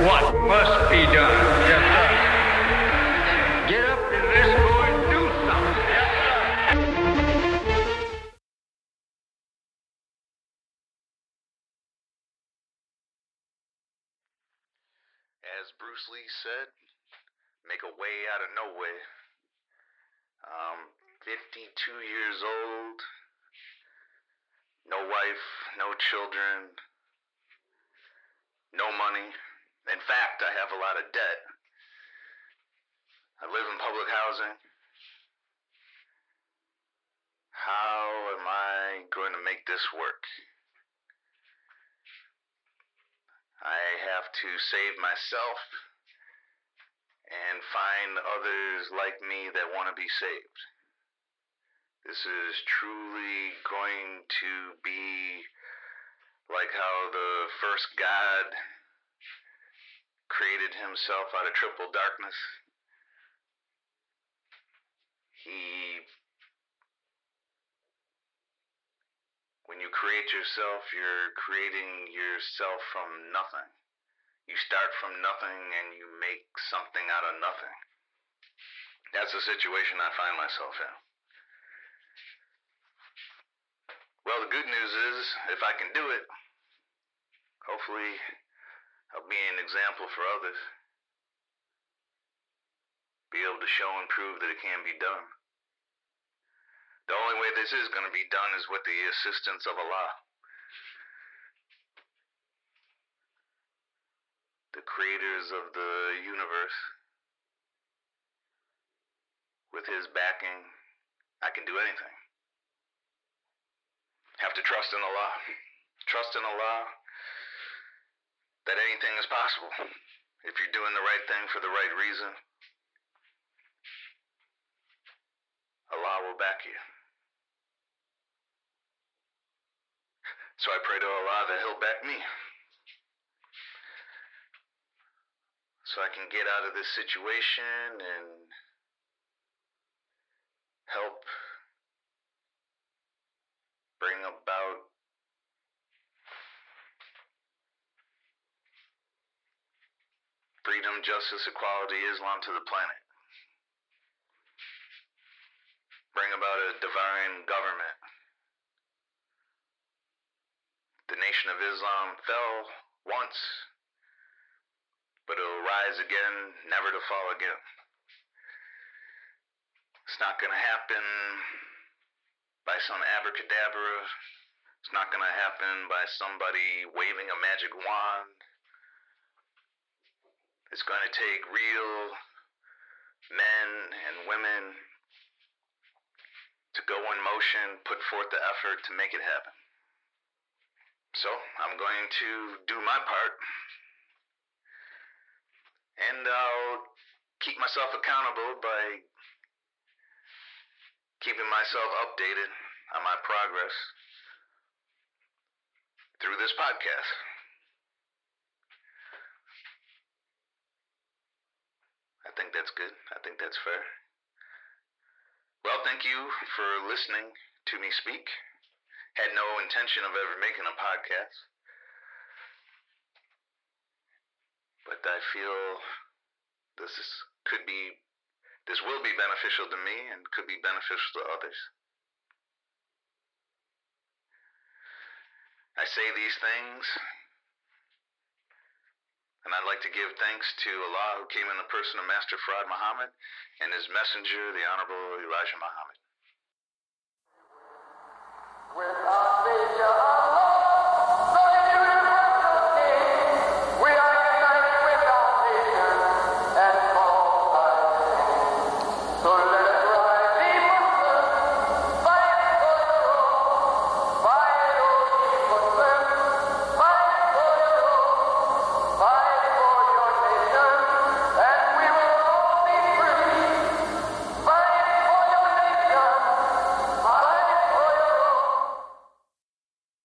what must be done. Yes, sir. Get up and let's go and do something. Yes, sir. As Bruce Lee said, make a way out of nowhere. Um, 52 years old, no wife, no children, no money. In fact, I have a lot of debt. I live in public housing. How am I going to make this work? I have to save myself and find others like me that want to be saved. This is truly going to be like how the first God created himself out of triple darkness. He when you create yourself, you're creating yourself from nothing. You start from nothing and you make something out of nothing. That's the situation I find myself in. Well, the good news is, if I can do it, hopefully I'll be an example for others. Be able to show and prove that it can be done. The only way this is going to be done is with the assistance of Allah. The creators of the universe. With his backing, I can do anything. Have to trust in Allah. Trust in Allah that anything is possible. If you're doing the right thing for the right reason, Allah will back you. So I pray to Allah that He'll back me. So I can get out of this situation and help bring about freedom, justice, equality, Islam to the planet. Bring about a divine government the Nation of Islam fell once, but it'll rise again, never to fall again. It's not going to happen by some abracadabra. It's not going to happen by somebody waving a magic wand. It's going to take real men and women to go in motion, put forth the effort to make it happen. So I'm going to do my part. And I'll keep myself accountable by keeping myself updated on my progress through this podcast. I think that's good. I think that's fair. Well, thank you for listening to me speak had no intention of ever making a podcast. But I feel this is, could be, this will be beneficial to me and could be beneficial to others. I say these things, and I'd like to give thanks to Allah who came in the person of Master Fard Muhammad and his messenger, the Honorable Elijah Muhammad.